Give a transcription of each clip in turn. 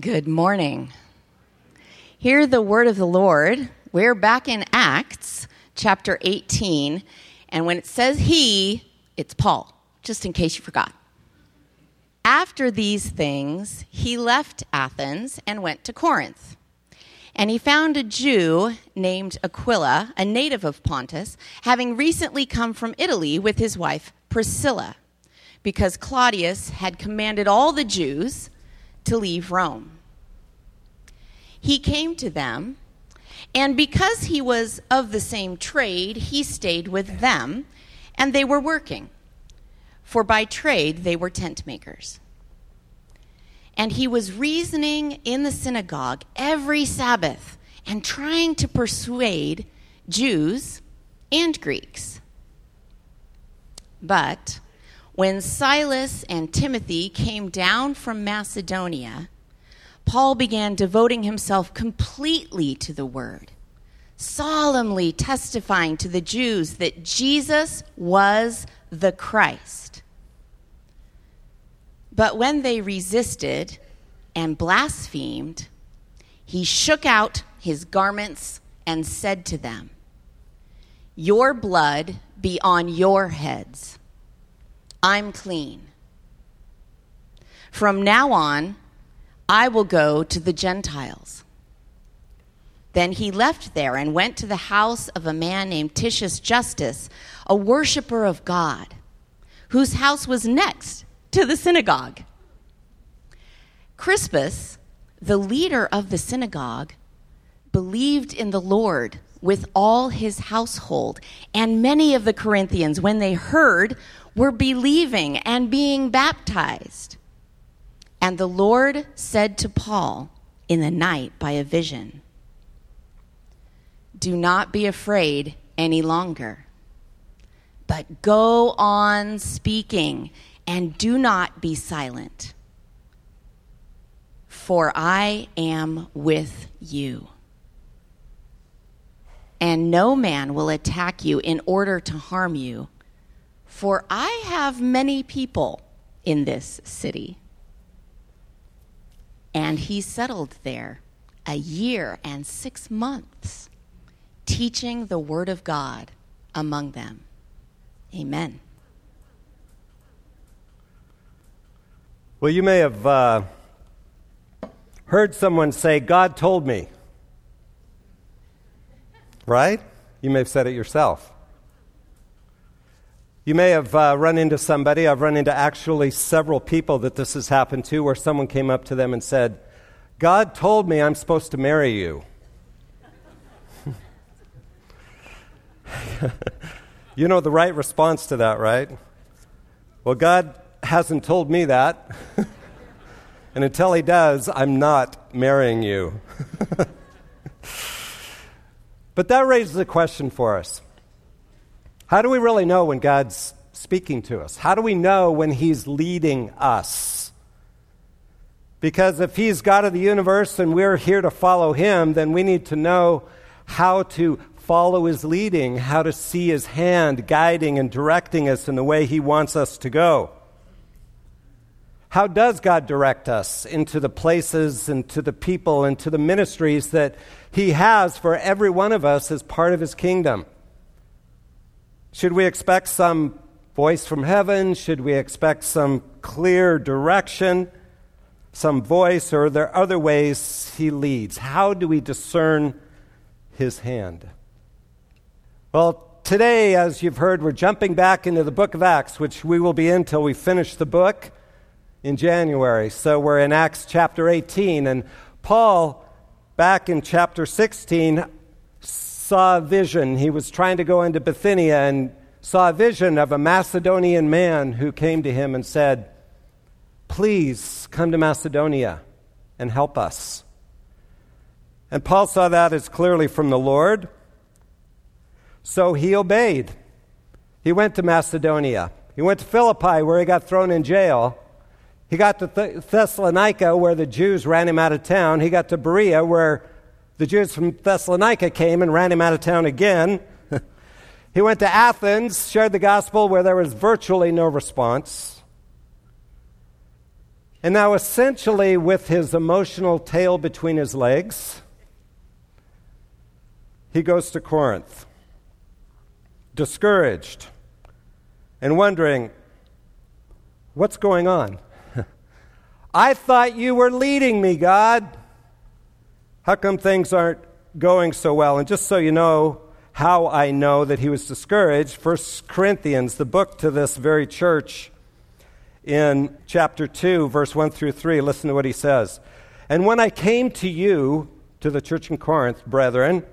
Good morning. Hear the word of the Lord. We're back in Acts chapter 18, and when it says he, it's Paul, just in case you forgot. After these things, he left Athens and went to Corinth. And he found a Jew named Aquila, a native of Pontus, having recently come from Italy with his wife Priscilla, because Claudius had commanded all the Jews to leave Rome. He came to them, and because he was of the same trade, he stayed with them, and they were working. For by trade they were tent makers. And he was reasoning in the synagogue every Sabbath and trying to persuade Jews and Greeks. But when Silas and Timothy came down from Macedonia, Paul began devoting himself completely to the word, solemnly testifying to the Jews that Jesus was the Christ. But when they resisted and blasphemed, he shook out his garments and said to them, Your blood be on your heads. I'm clean. From now on, I will go to the Gentiles. Then he left there and went to the house of a man named Titius Justus, a worshiper of God, whose house was next to the synagogue. Crispus, the leader of the synagogue, believed in the Lord with all his household, and many of the Corinthians, when they heard, were believing and being baptized. And the Lord said to Paul in the night by a vision, Do not be afraid any longer, but go on speaking and do not be silent, for I am with you. And no man will attack you in order to harm you, for I have many people in this city and he settled there a year and six months, teaching the Word of God among them. Amen. Well, you may have uh, heard someone say, God told me. Right? You may have said it yourself. You may have uh, run into somebody, I've run into actually several people that this has happened to, where someone came up to them and said, God told me I'm supposed to marry you. you know the right response to that, right? Well, God hasn't told me that. and until He does, I'm not marrying you. but that raises a question for us. How do we really know when God's speaking to us? How do we know when He's leading us? Because if He's God of the universe and we're here to follow Him, then we need to know how to follow His leading, how to see His hand guiding and directing us in the way He wants us to go. How does God direct us into the places and to the people and to the ministries that He has for every one of us as part of His kingdom? Should we expect some voice from heaven? Should we expect some clear direction, some voice, or are there other ways he leads? How do we discern his hand? Well, today, as you've heard, we're jumping back into the book of Acts, which we will be in until we finish the book in January. So we're in Acts chapter 18, and Paul, back in chapter 16, saw a vision. He was trying to go into Bithynia and saw a vision of a Macedonian man who came to him and said, Please come to Macedonia and help us. And Paul saw that as clearly from the Lord. So he obeyed. He went to Macedonia. He went to Philippi, where he got thrown in jail. He got to Thessalonica, where the Jews ran him out of town. He got to Berea, where the Jews from Thessalonica came and ran him out of town again. he went to Athens, shared the gospel where there was virtually no response. And now, essentially, with his emotional tail between his legs, he goes to Corinth, discouraged and wondering, what's going on? I thought you were leading me, God. How come things aren't going so well? And just so you know how I know that he was discouraged, 1 Corinthians, the book to this very church, in chapter 2, verse 1 through 3, listen to what he says. And when I came to you, to the church in Corinth, brethren,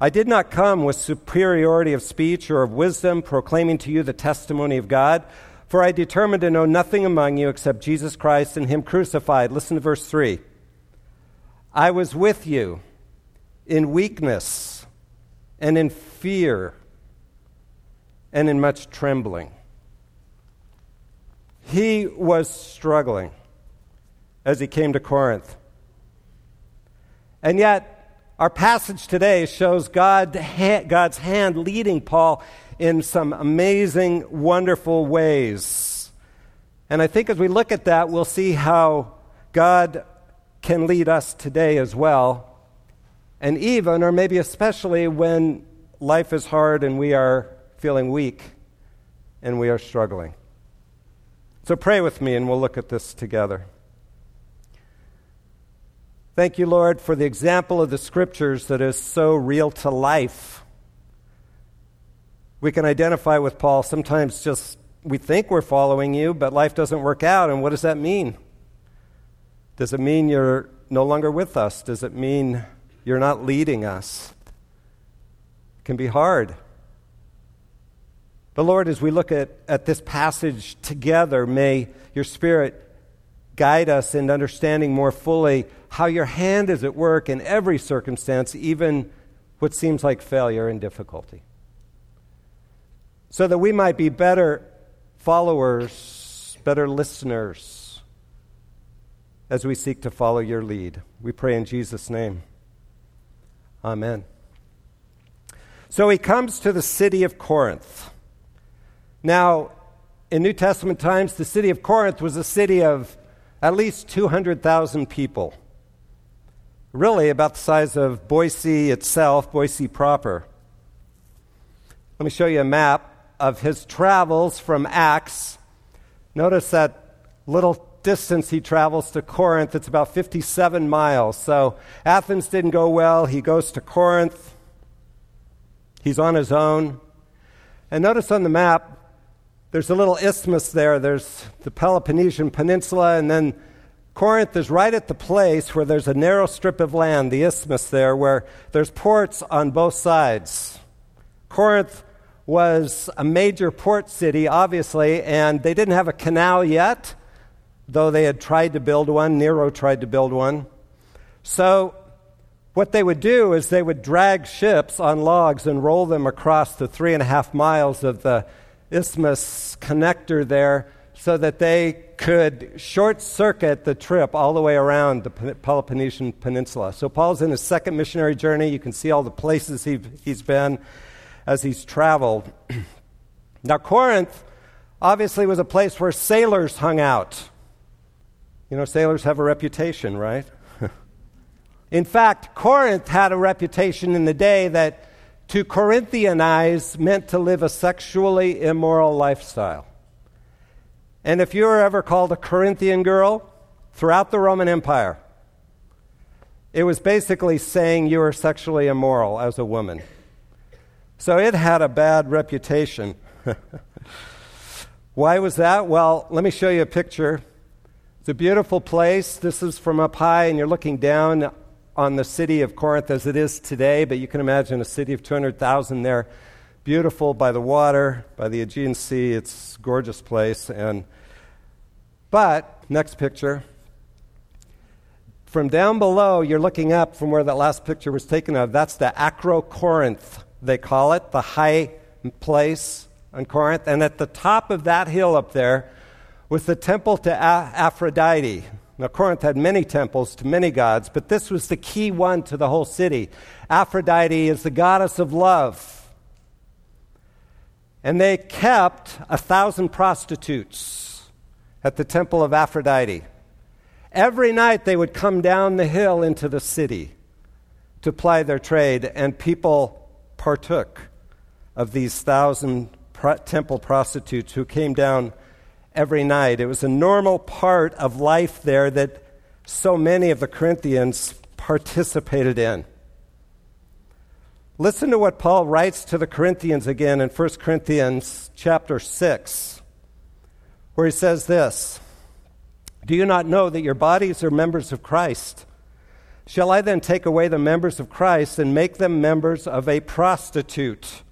I did not come with superiority of speech or of wisdom, proclaiming to you the testimony of God, for I determined to know nothing among you except Jesus Christ and Him crucified. Listen to verse 3. I was with you in weakness and in fear and in much trembling. He was struggling as he came to Corinth. And yet, our passage today shows God, God's hand leading Paul in some amazing, wonderful ways. And I think as we look at that, we'll see how God can lead us today as well. And even, or maybe especially, when life is hard and we are feeling weak and we are struggling. So pray with me and we'll look at this together. Thank you, Lord, for the example of the scriptures that is so real to life. We can identify with Paul. Sometimes just we think we're following you, but life doesn't work out. And what does that mean? Does it mean you're no longer with us? Does it mean you're not leading us? It can be hard. But Lord, as we look at, at this passage together, may your Spirit guide us in understanding more fully how your hand is at work in every circumstance, even what seems like failure and difficulty. So that we might be better followers, better listeners, as we seek to follow your lead. We pray in Jesus' name. Amen. So he comes to the city of Corinth. Now, in New Testament times, the city of Corinth was a city of at least 200,000 people. Really, about the size of Boise itself, Boise proper. Let me show you a map of his travels from Acts. Notice that little distance he travels to Corinth. It's about 57 miles. So Athens didn't go well. He goes to Corinth. He's on his own. And notice on the map, there's a little isthmus there. There's the Peloponnesian Peninsula, and then Corinth is right at the place where there's a narrow strip of land, the isthmus there, where there's ports on both sides. Corinth was a major port city, obviously, and they didn't have a canal yet, though they had tried to build one. Nero tried to build one. So, what they would do is they would drag ships on logs and roll them across the three and a half miles of the isthmus connector there so that they could short circuit the trip all the way around the Peloponnesian Peninsula. So Paul's in his second missionary journey. You can see all the places he, he's been as he's traveled. now, Corinth obviously was a place where sailors hung out. You know, sailors have a reputation, right? in fact, Corinth had a reputation in the day that to Corinthianize meant to live a sexually immoral lifestyle. And if you were ever called a Corinthian girl throughout the Roman Empire, it was basically saying you were sexually immoral as a woman. So it had a bad reputation. Why was that? Well, let me show you a picture. It's a beautiful place. This is from up high, and you're looking down on the city of Corinth as it is today, but you can imagine a city of 200,000 there. Beautiful by the water, by the Aegean Sea. It's a gorgeous place. And, but, next picture. From down below, you're looking up from where that last picture was taken of. That's the Acrocorinth, they call it, the high place on Corinth. And at the top of that hill up there was the temple to Aphrodite, now, Corinth had many temples to many gods, but this was the key one to the whole city. Aphrodite is the goddess of love. And they kept a thousand prostitutes at the temple of Aphrodite. Every night they would come down the hill into the city to ply their trade, and people partook of these thousand pro- temple prostitutes who came down every night. It was a normal part of life there that so many of the Corinthians participated in. Listen to what Paul writes to the Corinthians again in 1 Corinthians chapter 6, where he says this Do you not know that your bodies are members of Christ? Shall I then take away the members of Christ and make them members of a prostitute?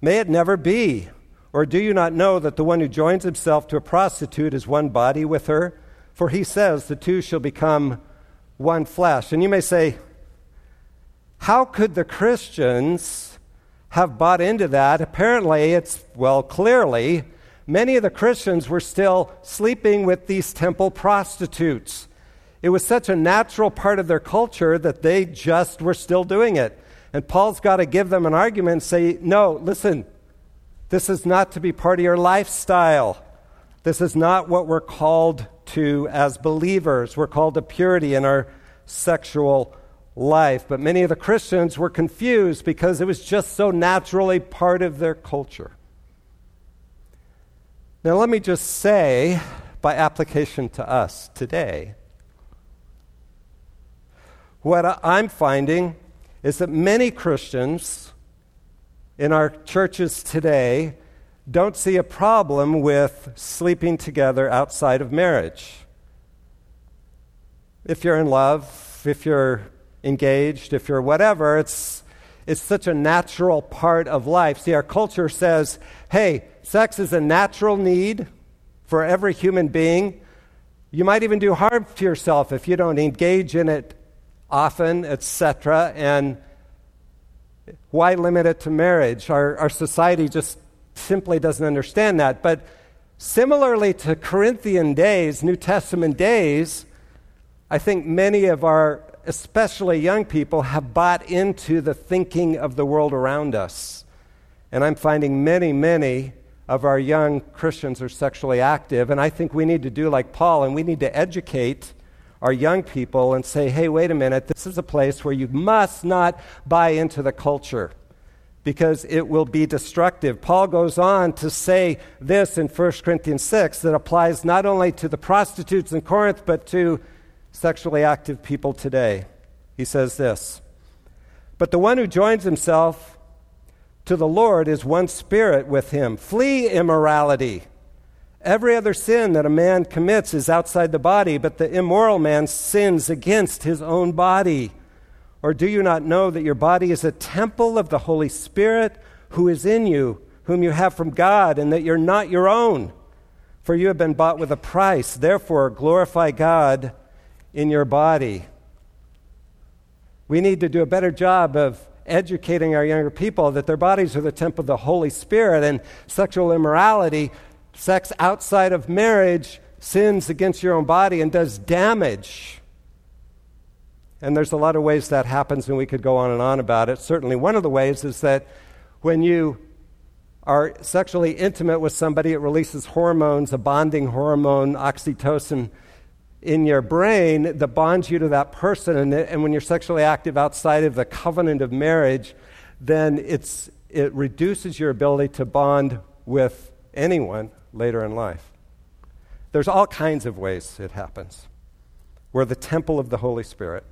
May it never be. Or do you not know that the one who joins himself to a prostitute is one body with her? For he says, The two shall become one flesh. And you may say, how could the Christians have bought into that? Apparently, it's, well, clearly, many of the Christians were still sleeping with these temple prostitutes. It was such a natural part of their culture that they just were still doing it. And Paul's got to give them an argument and say, no, listen, this is not to be part of your lifestyle. This is not what we're called to as believers. We're called to purity in our sexual life. But many of the Christians were confused because it was just so naturally part of their culture. Now, let me just say, by application to us today, what I'm finding is that many Christians in our churches today don't see a problem with sleeping together outside of marriage. If you're in love, if you're engaged, if you're whatever, it's, it's such a natural part of life. See, our culture says, hey, sex is a natural need for every human being. You might even do harm to yourself if you don't engage in it often, etc. And why limit it to marriage? Our, our society just simply doesn't understand that. But similarly to Corinthian days, New Testament days, I think many of our especially young people, have bought into the thinking of the world around us. And I'm finding many, many of our young Christians are sexually active. And I think we need to do like Paul, and we need to educate our young people and say, hey, wait a minute, this is a place where you must not buy into the culture because it will be destructive. Paul goes on to say this in 1 Corinthians 6 that applies not only to the prostitutes in Corinth, but to sexually active people today. He says this But the one who joins himself to the Lord is one spirit with him. Flee immorality. Every other sin that a man commits is outside the body, but the immoral man sins against his own body. Or do you not know that your body is a temple of the Holy Spirit who is in you, whom you have from God, and that you're not your own? For you have been bought with a price. Therefore, glorify God in your body. We need to do a better job of educating our younger people that their bodies are the temple of the Holy Spirit and sexual immorality, sex outside of marriage, sins against your own body and does damage. And there's a lot of ways that happens, and we could go on and on about it. Certainly, one of the ways is that when you are sexually intimate with somebody, it releases hormones, a bonding hormone, oxytocin in your brain that bonds you to that person. And, and when you're sexually active outside of the covenant of marriage, then it's, it reduces your ability to bond with anyone later in life. There's all kinds of ways it happens. We're the temple of the Holy Spirit.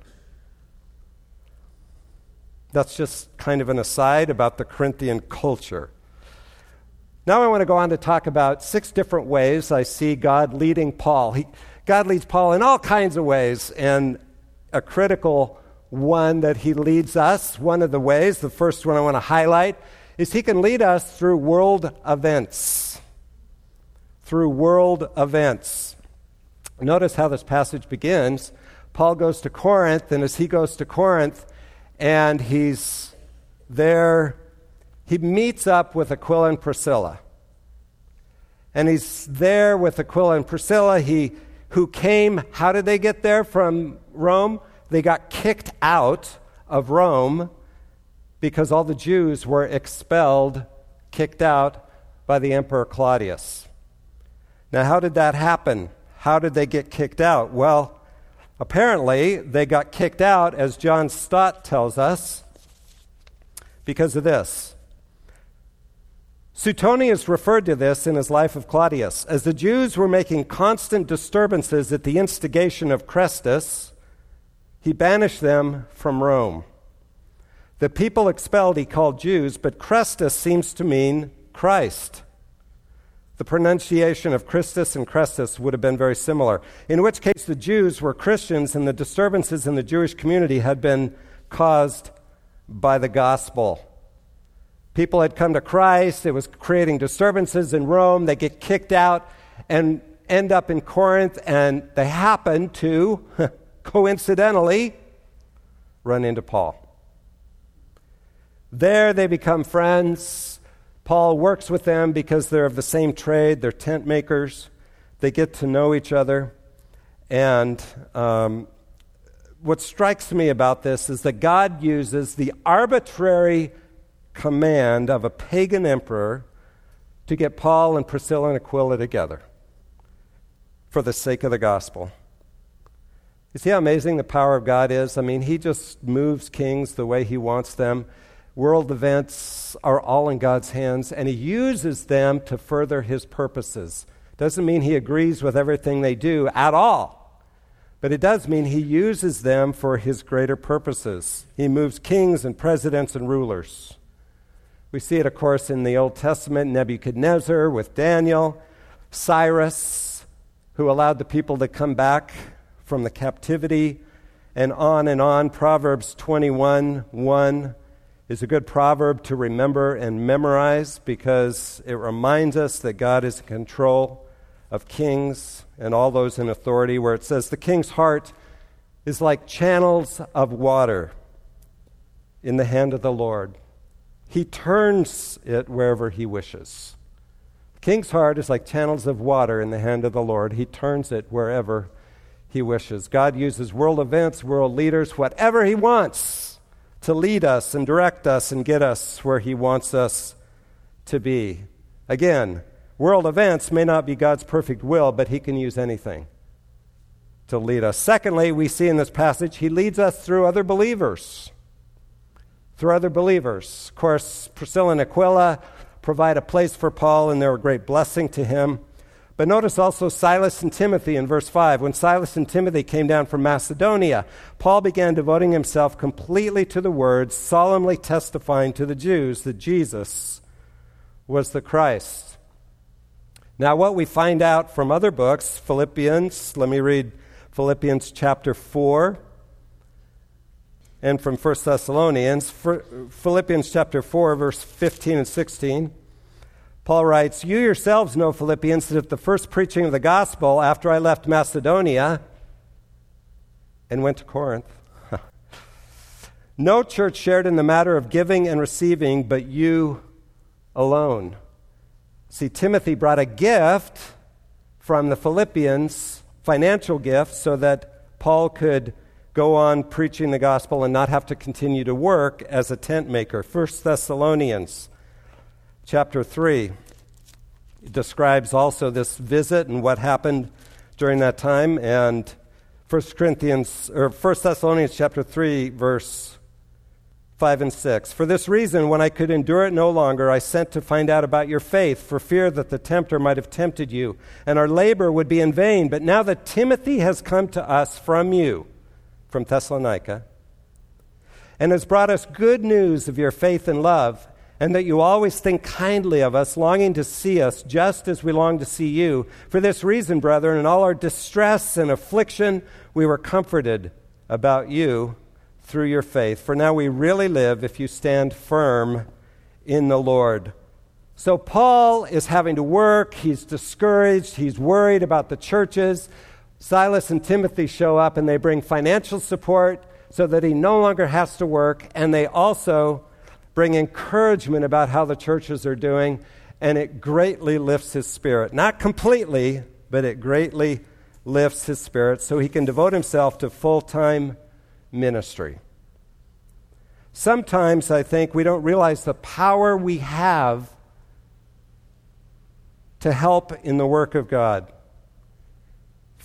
That's just kind of an aside about the Corinthian culture. Now I want to go on to talk about six different ways I see God leading Paul. He, God leads Paul in all kinds of ways, and a critical one that he leads us, one of the ways, the first one I want to highlight, is he can lead us through world events. Through world events. Notice how this passage begins. Paul goes to Corinth, and as he goes to Corinth, and he's there, he meets up with Aquila and Priscilla. And he's there with Aquila and Priscilla. He who came, how did they get there from Rome? They got kicked out of Rome because all the Jews were expelled, kicked out by the Emperor Claudius. Now, how did that happen? How did they get kicked out? Well, apparently they got kicked out, as John Stott tells us, because of this. Suetonius referred to this in his Life of Claudius. As the Jews were making constant disturbances at the instigation of Crestus, he banished them from Rome. The people expelled he called Jews, but Crestus seems to mean Christ. The pronunciation of Christus and Crestus would have been very similar, in which case the Jews were Christians and the disturbances in the Jewish community had been caused by the gospel. People had come to Christ, it was creating disturbances in Rome, they get kicked out and end up in Corinth, and they happen to, coincidentally, run into Paul. There they become friends. Paul works with them because they're of the same trade, they're tent makers. They get to know each other. And um, what strikes me about this is that God uses the arbitrary command of a pagan emperor to get Paul and Priscilla and Aquila together for the sake of the gospel. You see how amazing the power of God is? I mean, He just moves kings the way He wants them world events are all in God's hands, and He uses them to further His purposes. Doesn't mean He agrees with everything they do at all, but it does mean He uses them for His greater purposes. He moves kings and presidents and rulers. We see it, of course, in the Old Testament Nebuchadnezzar with Daniel, Cyrus, who allowed the people to come back from the captivity, and on and on. Proverbs 21 1 is a good proverb to remember and memorize because it reminds us that God is in control of kings and all those in authority, where it says, The king's heart is like channels of water in the hand of the Lord. He turns it wherever he wishes. The king's heart is like channels of water in the hand of the Lord. He turns it wherever he wishes. God uses world events, world leaders, whatever he wants to lead us and direct us and get us where He wants us to be. Again, world events may not be God's perfect will, but He can use anything to lead us. Secondly, we see in this passage, He leads us through other believers. Through other believers. Of course, Priscilla and Aquila provide a place for Paul, and they're a great blessing to him. But notice also Silas and Timothy in verse 5. When Silas and Timothy came down from Macedonia, Paul began devoting himself completely to the word, solemnly testifying to the Jews that Jesus was the Christ. Now, what we find out from other books, Philippians, let me read Philippians chapter 4, and from 1 Thessalonians, Philippians chapter 4, verse 15 and 16. Paul writes, You yourselves know, Philippians, that at the first preaching of the gospel after I left Macedonia and went to Corinth, no church shared in the matter of giving and receiving but you alone. See, Timothy brought a gift from the Philippians, financial gift, so that Paul could go on preaching the gospel and not have to continue to work as a tent maker. 1 Thessalonians chapter 3 describes also this visit and what happened during that time and 1 Corinthians or 1 Thessalonians chapter 3 verse 5 and 6. For this reason, when I could endure it no longer, I sent to find out about your faith, for fear that the tempter might have tempted you, and our labor would be in vain. But now that Timothy has come to us from you, from Thessalonica, and has brought us good news of your faith and love, and that you always think kindly of us, longing to see us just as we long to see you. For this reason, brethren, in all our distress and affliction, we were comforted about you through your faith. For now we really live if you stand firm in the Lord. So Paul is having to work, he's discouraged, he's worried about the churches. Silas and Timothy show up and they bring financial support so that he no longer has to work, and they also bring encouragement about how the churches are doing, and it greatly lifts his spirit. Not completely, but it greatly lifts his spirit so he can devote himself to full time ministry. Sometimes I think we don't realize the power we have to help in the work of God.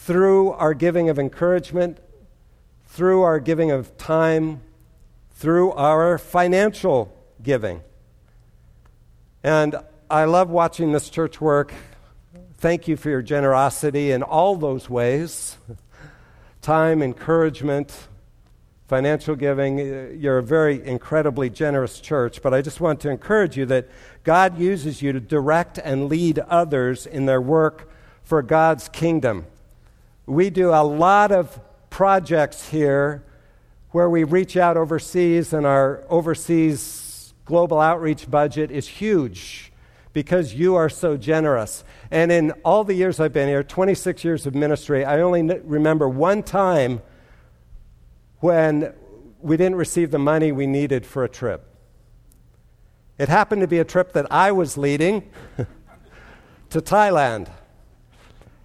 through our giving of encouragement, through our giving of time, through our financial giving. And I love watching this church work. Thank you for your generosity in all those ways time, encouragement, financial giving. Uh, you're a very incredibly generous church, but I just want to encourage you that God uses you to direct and lead others in their work for God's kingdom. We do a lot of projects here where we reach out overseas, and our overseas global outreach budget is huge because you are so generous. And in all the years I've been here, 26 years of ministry, I only remember one time when we didn't receive the money we needed for a trip. It happened to be a trip that I was leading to Thailand.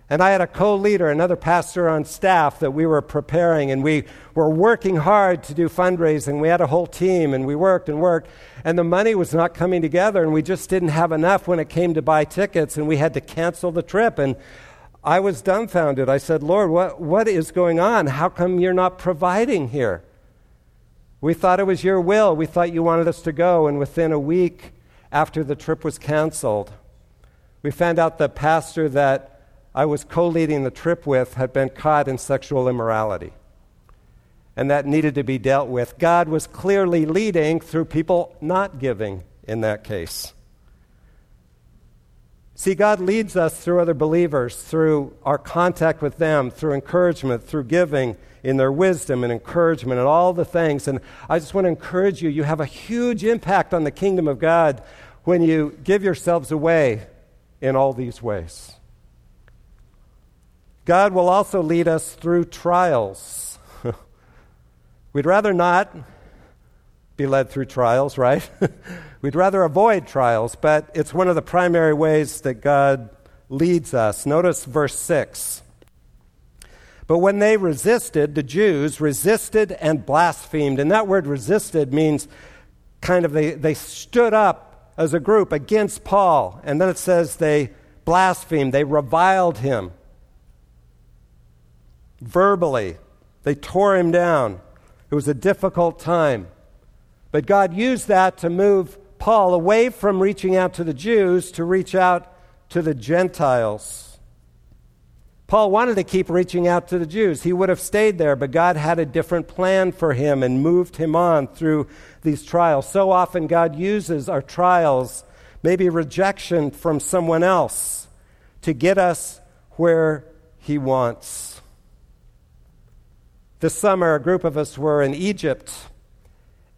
And I had a co leader, another pastor on staff that we were preparing, and we were working hard to do fundraising. We had a whole team, and we worked and worked, and the money was not coming together, and we just didn't have enough when it came to buy tickets, and we had to cancel the trip. And I was dumbfounded. I said, Lord, what, what is going on? How come you're not providing here? We thought it was your will. We thought you wanted us to go. And within a week after the trip was canceled, we found out the pastor that I was co leading the trip with had been caught in sexual immorality. And that needed to be dealt with. God was clearly leading through people not giving in that case. See, God leads us through other believers, through our contact with them, through encouragement, through giving in their wisdom and encouragement and all the things. And I just want to encourage you you have a huge impact on the kingdom of God when you give yourselves away in all these ways. God will also lead us through trials. We'd rather not be led through trials, right? We'd rather avoid trials, but it's one of the primary ways that God leads us. Notice verse 6. But when they resisted, the Jews resisted and blasphemed. And that word resisted means kind of they, they stood up as a group against Paul. And then it says they blasphemed, they reviled him verbally, they tore him down. It was a difficult time. But God used that to move Paul away from reaching out to the Jews to reach out to the Gentiles. Paul wanted to keep reaching out to the Jews. He would have stayed there, but God had a different plan for him and moved him on through these trials. So often, God uses our trials, maybe rejection from someone else, to get us where He wants. This summer, a group of us were in Egypt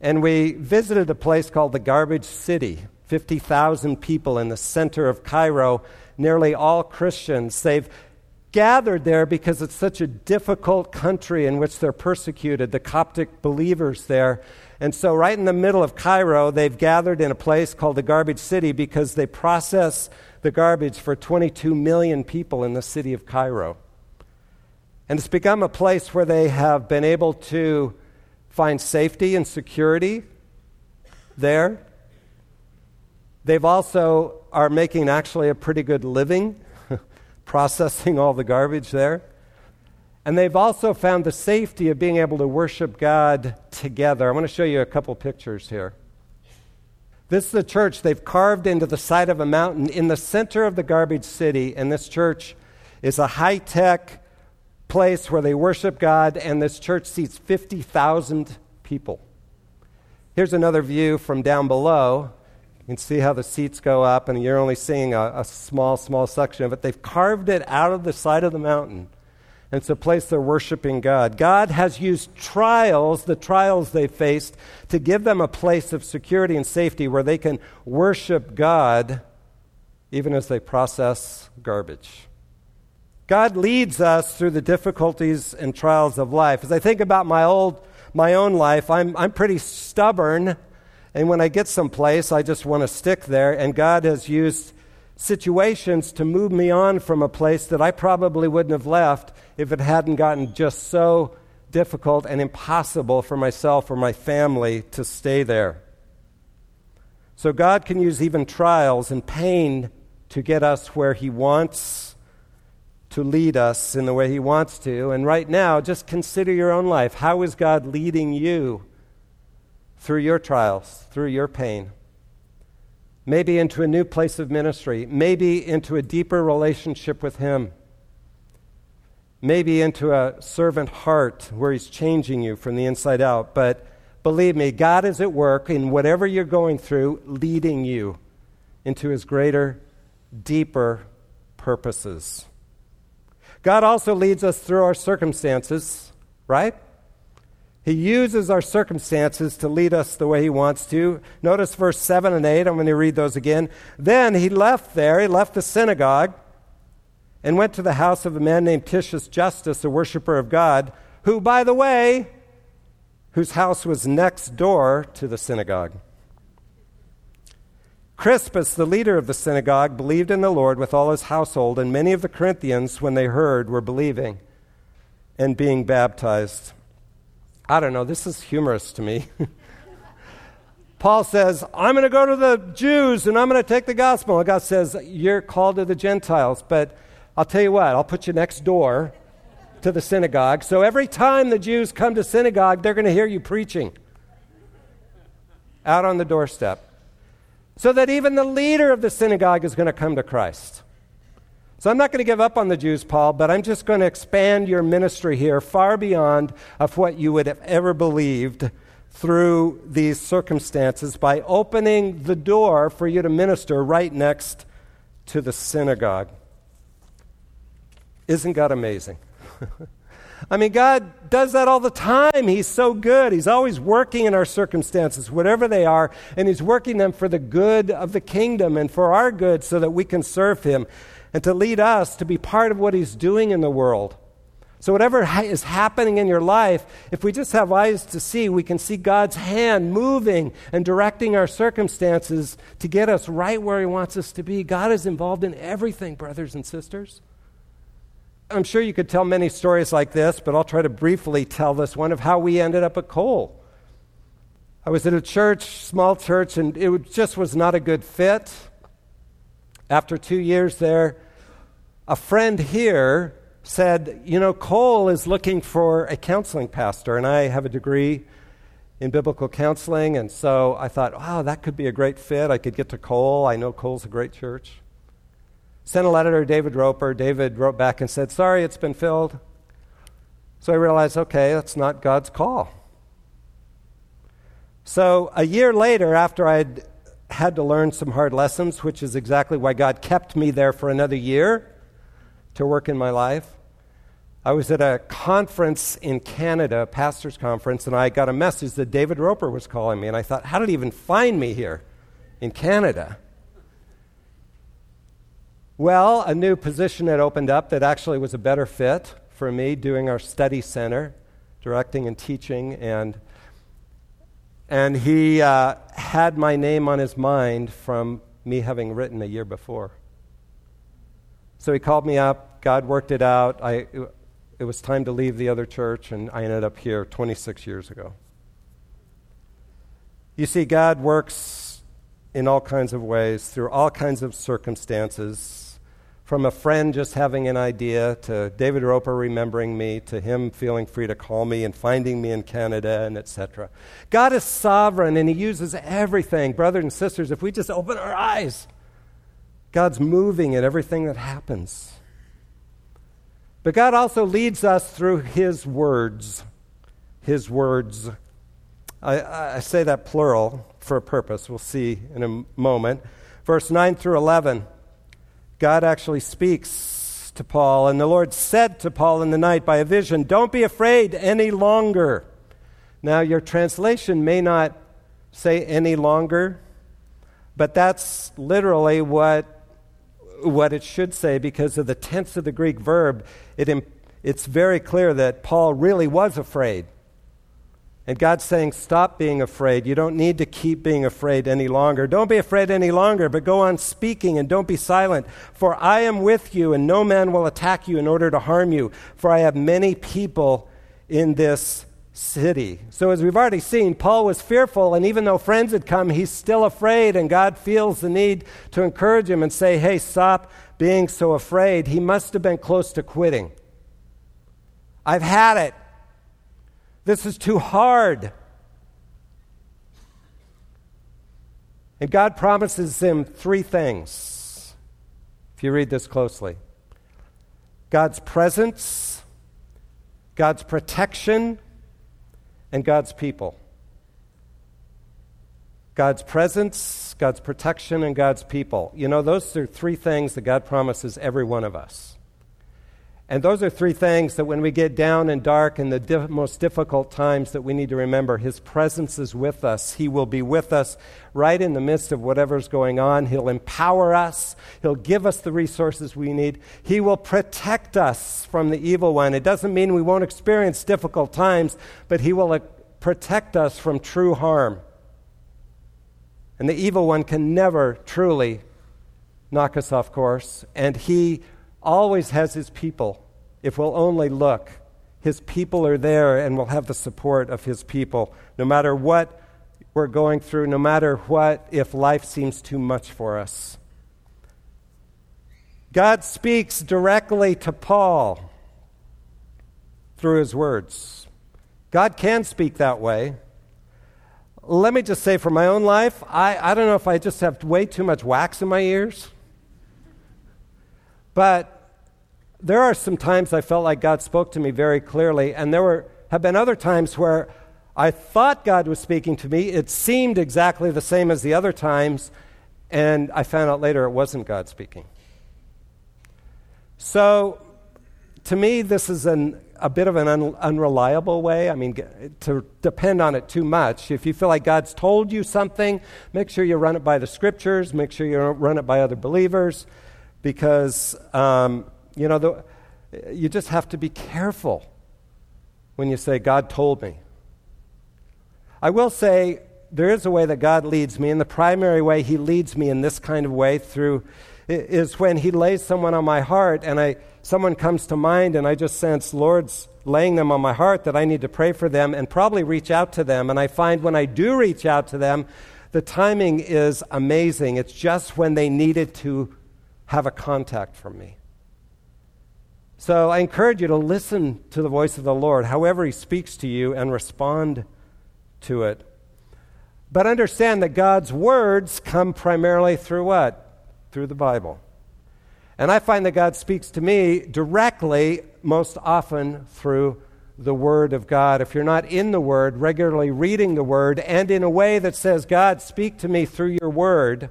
and we visited a place called the Garbage City. 50,000 people in the center of Cairo, nearly all Christians. They've gathered there because it's such a difficult country in which they're persecuted, the Coptic believers there. And so, right in the middle of Cairo, they've gathered in a place called the Garbage City because they process the garbage for 22 million people in the city of Cairo. And it's become a place where they have been able to find safety and security there. They've also are making actually a pretty good living processing all the garbage there. And they've also found the safety of being able to worship God together. I want to show you a couple pictures here. This is the church they've carved into the side of a mountain in the center of the garbage city, and this church is a high tech place where they worship God, and this church seats 50,000 people. Here's another view from down below. You can see how the seats go up, and you're only seeing a, a small, small section of it. They've carved it out of the side of the mountain. And it's a place they're worshiping God. God has used trials, the trials they faced, to give them a place of security and safety where they can worship God even as they process garbage. God leads us through the difficulties and trials of life. As I think about my old my own life, I'm I'm pretty stubborn, and when I get someplace, I just want to stick there, and God has used situations to move me on from a place that I probably wouldn't have left if it hadn't gotten just so difficult and impossible for myself or my family to stay there. So God can use even trials and pain to get us where He wants to lead us in the way He wants to. And right now, just consider your own life. How is God leading you through your trials, through your pain? Maybe into a new place of ministry, maybe into a deeper relationship with Him, maybe into a servant heart where He's changing you from the inside out. But believe me, God is at work in whatever you're going through, leading you into His greater, deeper purposes. God also leads us through our circumstances, right? He uses our circumstances to lead us the way He wants to. Notice verse 7 and 8. I'm going to read those again. Then he left there, he left the synagogue, and went to the house of a man named Titius Justus, a worshiper of God, who, by the way, whose house was next door to the synagogue. Crispus, the leader of the synagogue, believed in the Lord with all his household, and many of the Corinthians, when they heard, were believing and being baptized. I don't know, this is humorous to me. Paul says, I'm going to go to the Jews and I'm going to take the gospel. And God says, You're called to the Gentiles, but I'll tell you what, I'll put you next door to the synagogue. So every time the Jews come to synagogue, they're going to hear you preaching out on the doorstep so that even the leader of the synagogue is going to come to Christ. So I'm not going to give up on the Jews, Paul, but I'm just going to expand your ministry here far beyond of what you would have ever believed through these circumstances by opening the door for you to minister right next to the synagogue. Isn't God amazing? I mean, God does that all the time. He's so good. He's always working in our circumstances, whatever they are, and He's working them for the good of the kingdom and for our good so that we can serve Him and to lead us to be part of what He's doing in the world. So, whatever is happening in your life, if we just have eyes to see, we can see God's hand moving and directing our circumstances to get us right where He wants us to be. God is involved in everything, brothers and sisters. I'm sure you could tell many stories like this, but I'll try to briefly tell this one of how we ended up at Cole. I was at a church, small church, and it just was not a good fit. After two years there, a friend here said, You know, Cole is looking for a counseling pastor, and I have a degree in biblical counseling, and so I thought, wow, that could be a great fit. I could get to Cole. I know Cole's a great church. Sent a letter to David Roper. David wrote back and said, Sorry, it's been filled. So I realized, okay, that's not God's call. So a year later, after I'd had to learn some hard lessons, which is exactly why God kept me there for another year to work in my life, I was at a conference in Canada, a pastor's conference, and I got a message that David Roper was calling me. And I thought, how did he even find me here in Canada? Well, a new position had opened up that actually was a better fit for me, doing our study center, directing and teaching, and and he uh, had my name on his mind from me having written a year before. So he called me up. God worked it out. I, it was time to leave the other church, and I ended up here 26 years ago. You see, God works in all kinds of ways, through all kinds of circumstances from a friend just having an idea to David Roper remembering me to him feeling free to call me and finding me in Canada and etc. God is sovereign and he uses everything. Brothers and sisters, if we just open our eyes, God's moving in everything that happens. But God also leads us through his words. His words. I, I say that plural for a purpose. We'll see in a moment. Verse 9 through 11. God actually speaks to Paul, and the Lord said to Paul in the night by a vision, Don't be afraid any longer. Now, your translation may not say any longer, but that's literally what, what it should say because of the tense of the Greek verb. It, it's very clear that Paul really was afraid. And God's saying, Stop being afraid. You don't need to keep being afraid any longer. Don't be afraid any longer, but go on speaking and don't be silent. For I am with you, and no man will attack you in order to harm you. For I have many people in this city. So, as we've already seen, Paul was fearful, and even though friends had come, he's still afraid, and God feels the need to encourage him and say, Hey, stop being so afraid, he must have been close to quitting. I've had it. This is too hard. And God promises him three things, if you read this closely God's presence, God's protection, and God's people. God's presence, God's protection, and God's people. You know, those are three things that God promises every one of us. And those are three things that when we get down and dark in the diff- most difficult times that we need to remember his presence is with us. He will be with us right in the midst of whatever's going on. He'll empower us. He'll give us the resources we need. He will protect us from the evil one. It doesn't mean we won't experience difficult times, but he will uh, protect us from true harm. And the evil one can never truly knock us off course, and he always has his people. If we'll only look, his people are there and we'll have the support of his people. No matter what we're going through, no matter what, if life seems too much for us. God speaks directly to Paul through his words. God can speak that way. Let me just say, for my own life, I, I don't know if I just have way too much wax in my ears. But there are some times I felt like God spoke to me very clearly, and there were, have been other times where I thought God was speaking to me. It seemed exactly the same as the other times, and I found out later it wasn't God speaking. So, to me, this is an, a bit of an un, unreliable way. I mean, to depend on it too much. If you feel like God's told you something, make sure you run it by the scriptures, make sure you run it by other believers because, um, you know, the, you just have to be careful when you say, God told me. I will say there is a way that God leads me, and the primary way He leads me in this kind of way through is when He lays someone on my heart, and I someone comes to mind, and I just sense Lord's laying them on my heart that I need to pray for them and probably reach out to them. And I find when I do reach out to them, the timing is amazing. It's just when they needed to have a contact from me. So I encourage you to listen to the voice of the Lord, however He speaks to you, and respond to it. But understand that God's words come primarily through what? Through the Bible. And I find that God speaks to me directly, most often through the Word of God. If you're not in the Word, regularly reading the Word, and in a way that says, God, speak to me through your Word,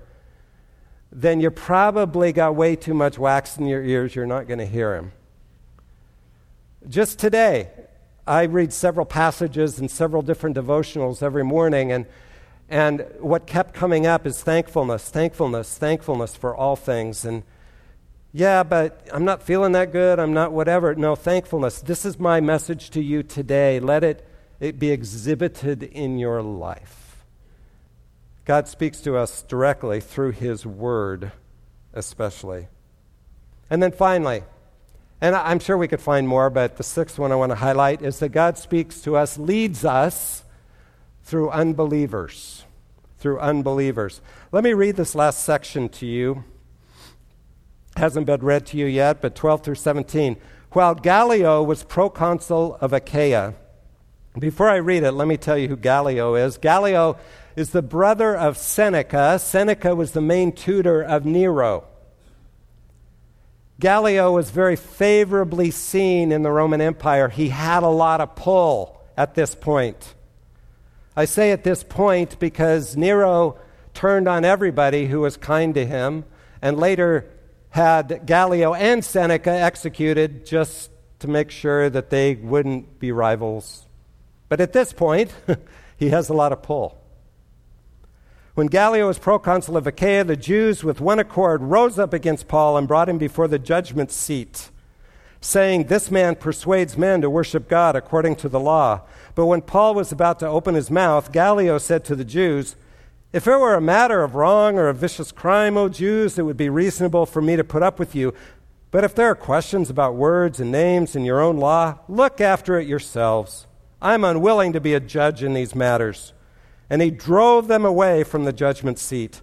then you probably got way too much wax in your ears. You're not going to hear him. Just today, I read several passages and several different devotionals every morning, and, and what kept coming up is thankfulness, thankfulness, thankfulness for all things. And yeah, but I'm not feeling that good. I'm not whatever. No, thankfulness. This is my message to you today. Let it, it be exhibited in your life. God speaks to us directly through His Word, especially. And then finally, and I'm sure we could find more, but the sixth one I want to highlight is that God speaks to us, leads us through unbelievers. Through unbelievers. Let me read this last section to you. Hasn't been read to you yet, but 12 through 17. While Gallio was proconsul of Achaia, before I read it, let me tell you who Gallio is. Gallio is the brother of Seneca. Seneca was the main tutor of Nero. Gallio was very favorably seen in the Roman Empire. He had a lot of pull at this point. I say at this point because Nero turned on everybody who was kind to him and later had Gallio and Seneca executed just to make sure that they wouldn't be rivals. But at this point, he has a lot of pull. When Gallio was proconsul of Achaia, the Jews with one accord rose up against Paul and brought him before the judgment seat, saying, This man persuades men to worship God according to the law. But when Paul was about to open his mouth, Gallio said to the Jews, If it were a matter of wrong or a vicious crime, O Jews, it would be reasonable for me to put up with you. But if there are questions about words and names in your own law, look after it yourselves. I am unwilling to be a judge in these matters. And he drove them away from the judgment seat.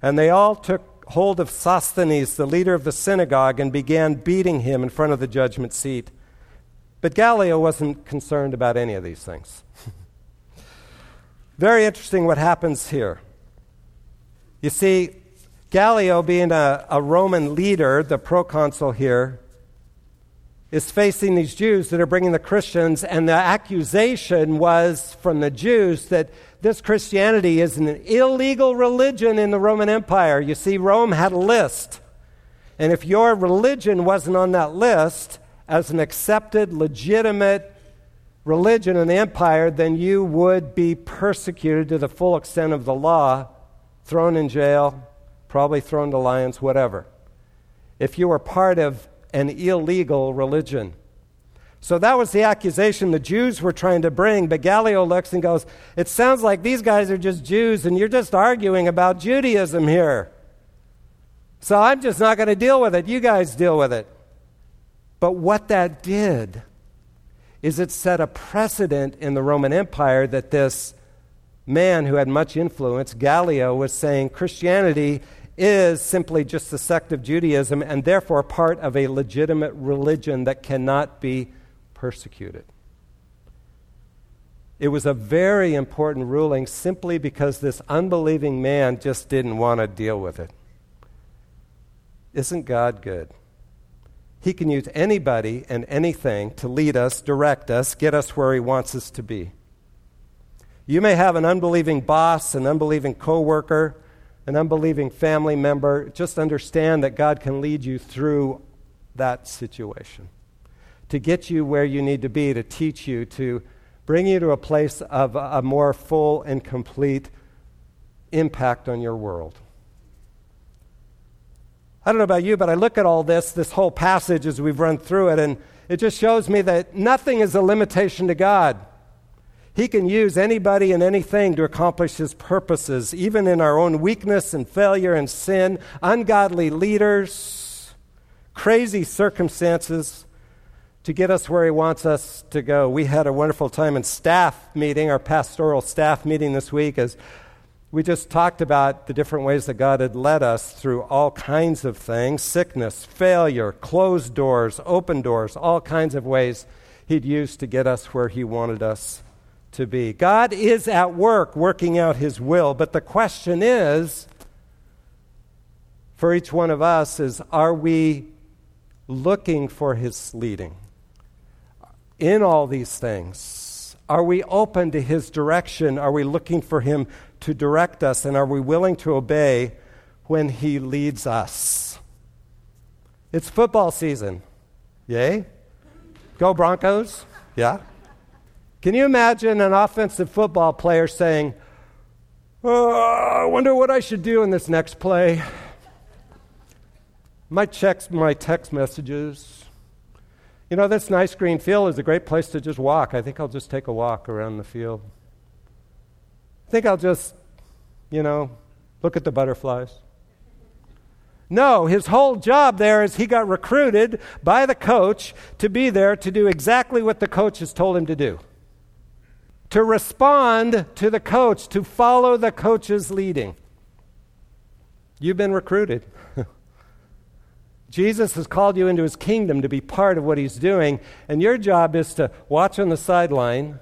And they all took hold of Sosthenes, the leader of the synagogue, and began beating him in front of the judgment seat. But Gallio wasn't concerned about any of these things. Very interesting what happens here. You see, Gallio, being a, a Roman leader, the proconsul here, is facing these Jews that are bringing the Christians, and the accusation was from the Jews that this Christianity is an illegal religion in the Roman Empire. You see, Rome had a list. And if your religion wasn't on that list as an accepted, legitimate religion in the empire, then you would be persecuted to the full extent of the law, thrown in jail, probably thrown to lions, whatever. If you were part of an illegal religion. So that was the accusation the Jews were trying to bring. But Gallio looks and goes, It sounds like these guys are just Jews and you're just arguing about Judaism here. So I'm just not going to deal with it. You guys deal with it. But what that did is it set a precedent in the Roman Empire that this man who had much influence, Gallio, was saying Christianity is simply just a sect of Judaism and therefore part of a legitimate religion that cannot be persecuted. It was a very important ruling simply because this unbelieving man just didn't want to deal with it. Isn't God good? He can use anybody and anything to lead us, direct us, get us where He wants us to be. You may have an unbelieving boss, an unbelieving coworker, an unbelieving family member, just understand that God can lead you through that situation to get you where you need to be, to teach you, to bring you to a place of a more full and complete impact on your world. I don't know about you, but I look at all this, this whole passage as we've run through it, and it just shows me that nothing is a limitation to God. He can use anybody and anything to accomplish his purposes, even in our own weakness and failure and sin, ungodly leaders, crazy circumstances to get us where he wants us to go. We had a wonderful time in staff meeting, our pastoral staff meeting this week, as we just talked about the different ways that God had led us through all kinds of things sickness, failure, closed doors, open doors, all kinds of ways he'd used to get us where he wanted us to be. God is at work working out his will, but the question is for each one of us is are we looking for his leading in all these things? Are we open to his direction? Are we looking for him to direct us? And are we willing to obey when he leads us? It's football season. Yay? Go Broncos? Yeah? Can you imagine an offensive football player saying, oh, I wonder what I should do in this next play? My checks, my text messages. You know, this nice green field is a great place to just walk. I think I'll just take a walk around the field. I think I'll just, you know, look at the butterflies. No, his whole job there is he got recruited by the coach to be there to do exactly what the coach has told him to do to respond to the coach, to follow the coach's leading. You've been recruited. Jesus has called you into his kingdom to be part of what he's doing, and your job is to watch on the sideline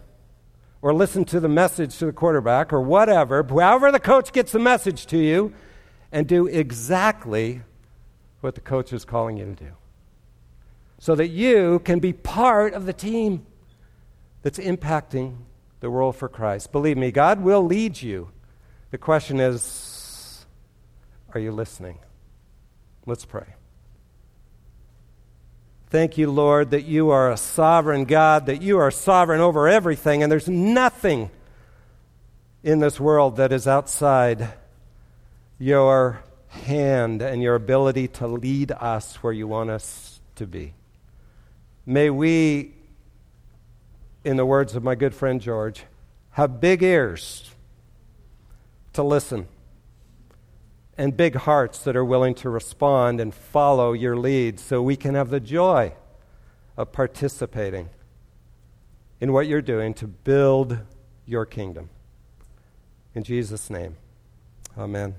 or listen to the message to the quarterback or whatever, however the coach gets the message to you, and do exactly what the coach is calling you to do. So that you can be part of the team that's impacting the world for Christ. Believe me, God will lead you. The question is are you listening? Let's pray. Thank you, Lord, that you are a sovereign God, that you are sovereign over everything, and there's nothing in this world that is outside your hand and your ability to lead us where you want us to be. May we in the words of my good friend George, have big ears to listen and big hearts that are willing to respond and follow your lead so we can have the joy of participating in what you're doing to build your kingdom. In Jesus' name, amen.